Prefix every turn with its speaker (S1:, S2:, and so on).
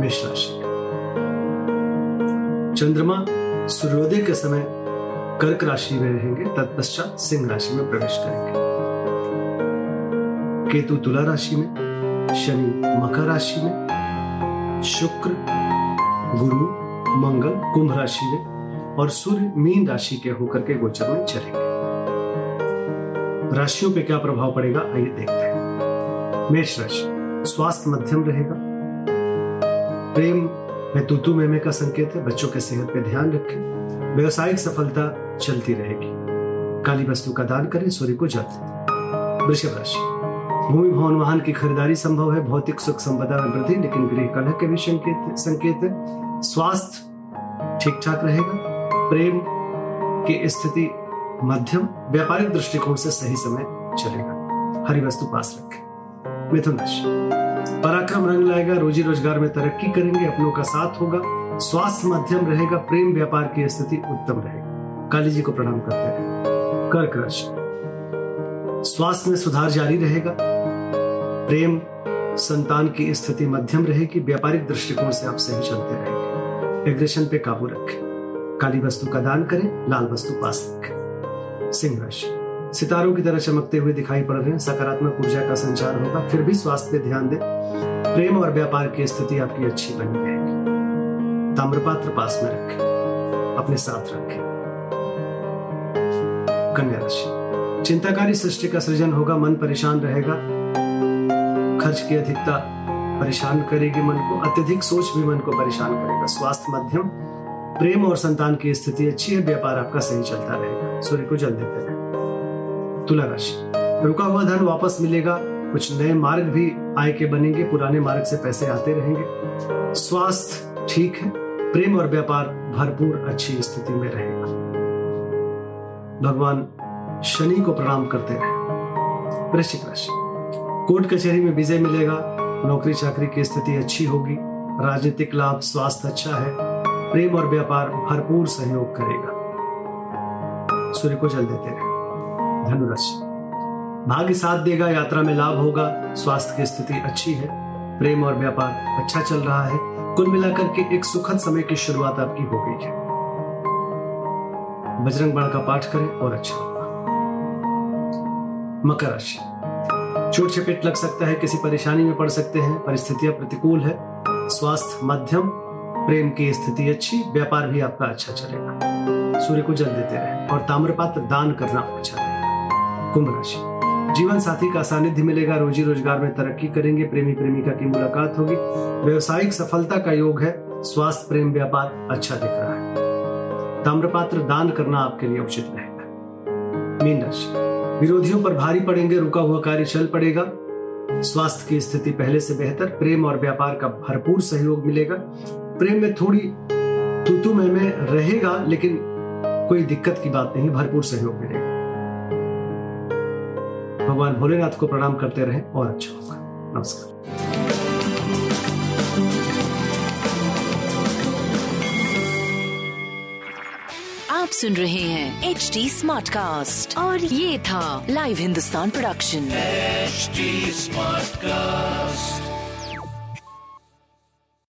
S1: मेष राशि चंद्रमा सूर्योदय के समय कर्क राशि में रहेंगे, तत्पश्चात सिंह राशि में प्रवेश करेंगे। केतु तुला राशि में, शनि मकर राशि में, शुक्र, गुरु, मंगल, कुंभ राशि में और सूर्य मीन राशि के होकर के गोचर में चलेंगे। राशियों पे क्या प्रभाव पड़ेगा, आइए देखते हैं। मेष राशि, स्वास्थ्य मध्यम रहेगा प्रेम में तूतु, मेमे का संकेत है, बच्चों के सेहत पे ध्यान रखें। व्यवसायिक सफलता चलती रहेगी। काली वस्तु का दान करें, सूर्य को जल वृषभ राशि। भूमि, भवन, वाहन की खरीदारी संभव है, भौतिक सुख संपदा में वृद्धि, लेकिन गृह कलह के भी संकेत संकेत है। स्वास्थ्य ठीक ठाक रहेगा। प्रेम की स्थिति मध्यम, व्यापारिक दृष्टिकोण से सही समय चलेगा। हरी वस्तु पास रखें। मिथुन राशि। पराक्रम रंग लाएगा, रोजी रोज़गार में तरक्की करेंगे, अपनों का साथ होगा, स्वास्थ्य मध्यम रहेगा, प्रेम व्यापार की स्थिति उत्तम रहेगी। काली जी को प्रणाम करते हैं। कर्क राशि स्वास्थ्य में सुधार जारी रहेगा। प्रेम, संतान की स्थिति मध्यम रहेगी, व्यापारिक दृष्टिकोण से आप सही चलते रहेंगे। एग्रेशन पे काबू रखें। काली वस्तु का दान करें, लाल वस्तु पास रखें। सिंह राशि। सितारों की तरह चमकते हुए दिखाई पड़ रहे हैं। सकारात्मक ऊर्जा का संचार होगा। फिर भी स्वास्थ्य पे ध्यान दें। प्रेम और व्यापार की स्थिति आपकी अच्छी बनी रहेगी। ताम्रपात्र पास में रखें। अपने साथ रखें। कन्या राशि। चिंताकारी सृष्टि का सृजन होगा। मन परेशान रहेगा। खर्च की अधिकता परेशान करेगी मन को। अत्यधिक सोच भी मन को परेशान करेगा। स्वास्थ्य मध्यम, प्रेम और संतान की स्थिति अच्छी है। व्यापार आपका सही चलता रहेगा। सूर्य को जल देते रहे तुला राशि। रुका हुआ धन वापस मिलेगा, कुछ नए मार्ग भी आय के बनेंगे, पुराने मार्ग से पैसे आते रहेंगे। स्वास्थ्य ठीक है, प्रेम और व्यापार भरपूर अच्छी स्थिति में रहेगा। भगवान शनि को प्रणाम करते रहे। वृश्चिक राशि। कोर्ट कचहरी में विजय मिलेगा, नौकरी चाकरी की स्थिति अच्छी होगी, राजनीतिक लाभ, स्वास्थ्य अच्छा है, प्रेम और व्यापार भरपूर सहयोग करेगा। सूर्य को जल देते रहे। धनुराशि भाग्य साथ देगा, यात्रा में लाभ होगा, स्वास्थ्य की स्थिति अच्छी है, प्रेम और व्यापार अच्छा चल रहा है। कुल मिलाकर के एक सुखद समय की शुरुआत आपकी हो गई है। बजरंग बाण का पाठ करें और अच्छा होगा। मकर राशि। चोट चपेट लग सकता है, किसी परेशानी में पड़ सकते हैं, परिस्थितियाँ प्रतिकूल है। स्वास्थ्य मध्यम, प्रेम की स्थिति अच्छी, व्यापार भी आपका अच्छा चलेगा। सूर्य को जल देते रहे और ताम्रपात्र दान करना अच्छा कुंभ राशि। जीवन साथी का सानिध्य मिलेगा रोजी रोज़गार में तरक्की करेंगे प्रेमी प्रेमिका की मुलाकात होगी। व्यवसायिक सफलता का योग है स्वास्थ्य प्रेम व्यापार अच्छा दिख रहा है। ताम्रपात्र दान करना आपके लिए उचित रहेगा। मीन राशि। विरोधियों पर भारी पड़ेंगे रुका हुआ कार्य चल पड़ेगा। स्वास्थ्य की स्थिति पहले से बेहतर प्रेम और व्यापार का भरपूर सहयोग मिलेगा। प्रेम में थोड़ी तूतु में, में रहेगा लेकिन कोई दिक्कत की बात नहीं भरपूर सहयोग मिलेगा। भगवान भोलेनाथ को प्रणाम करते रहें और अच्छा होगा। नमस्कार।
S2: आप सुन रहे हैं एच डी स्मार्ट कास्ट और ये था live Hindustan production
S3: smart Smartcast.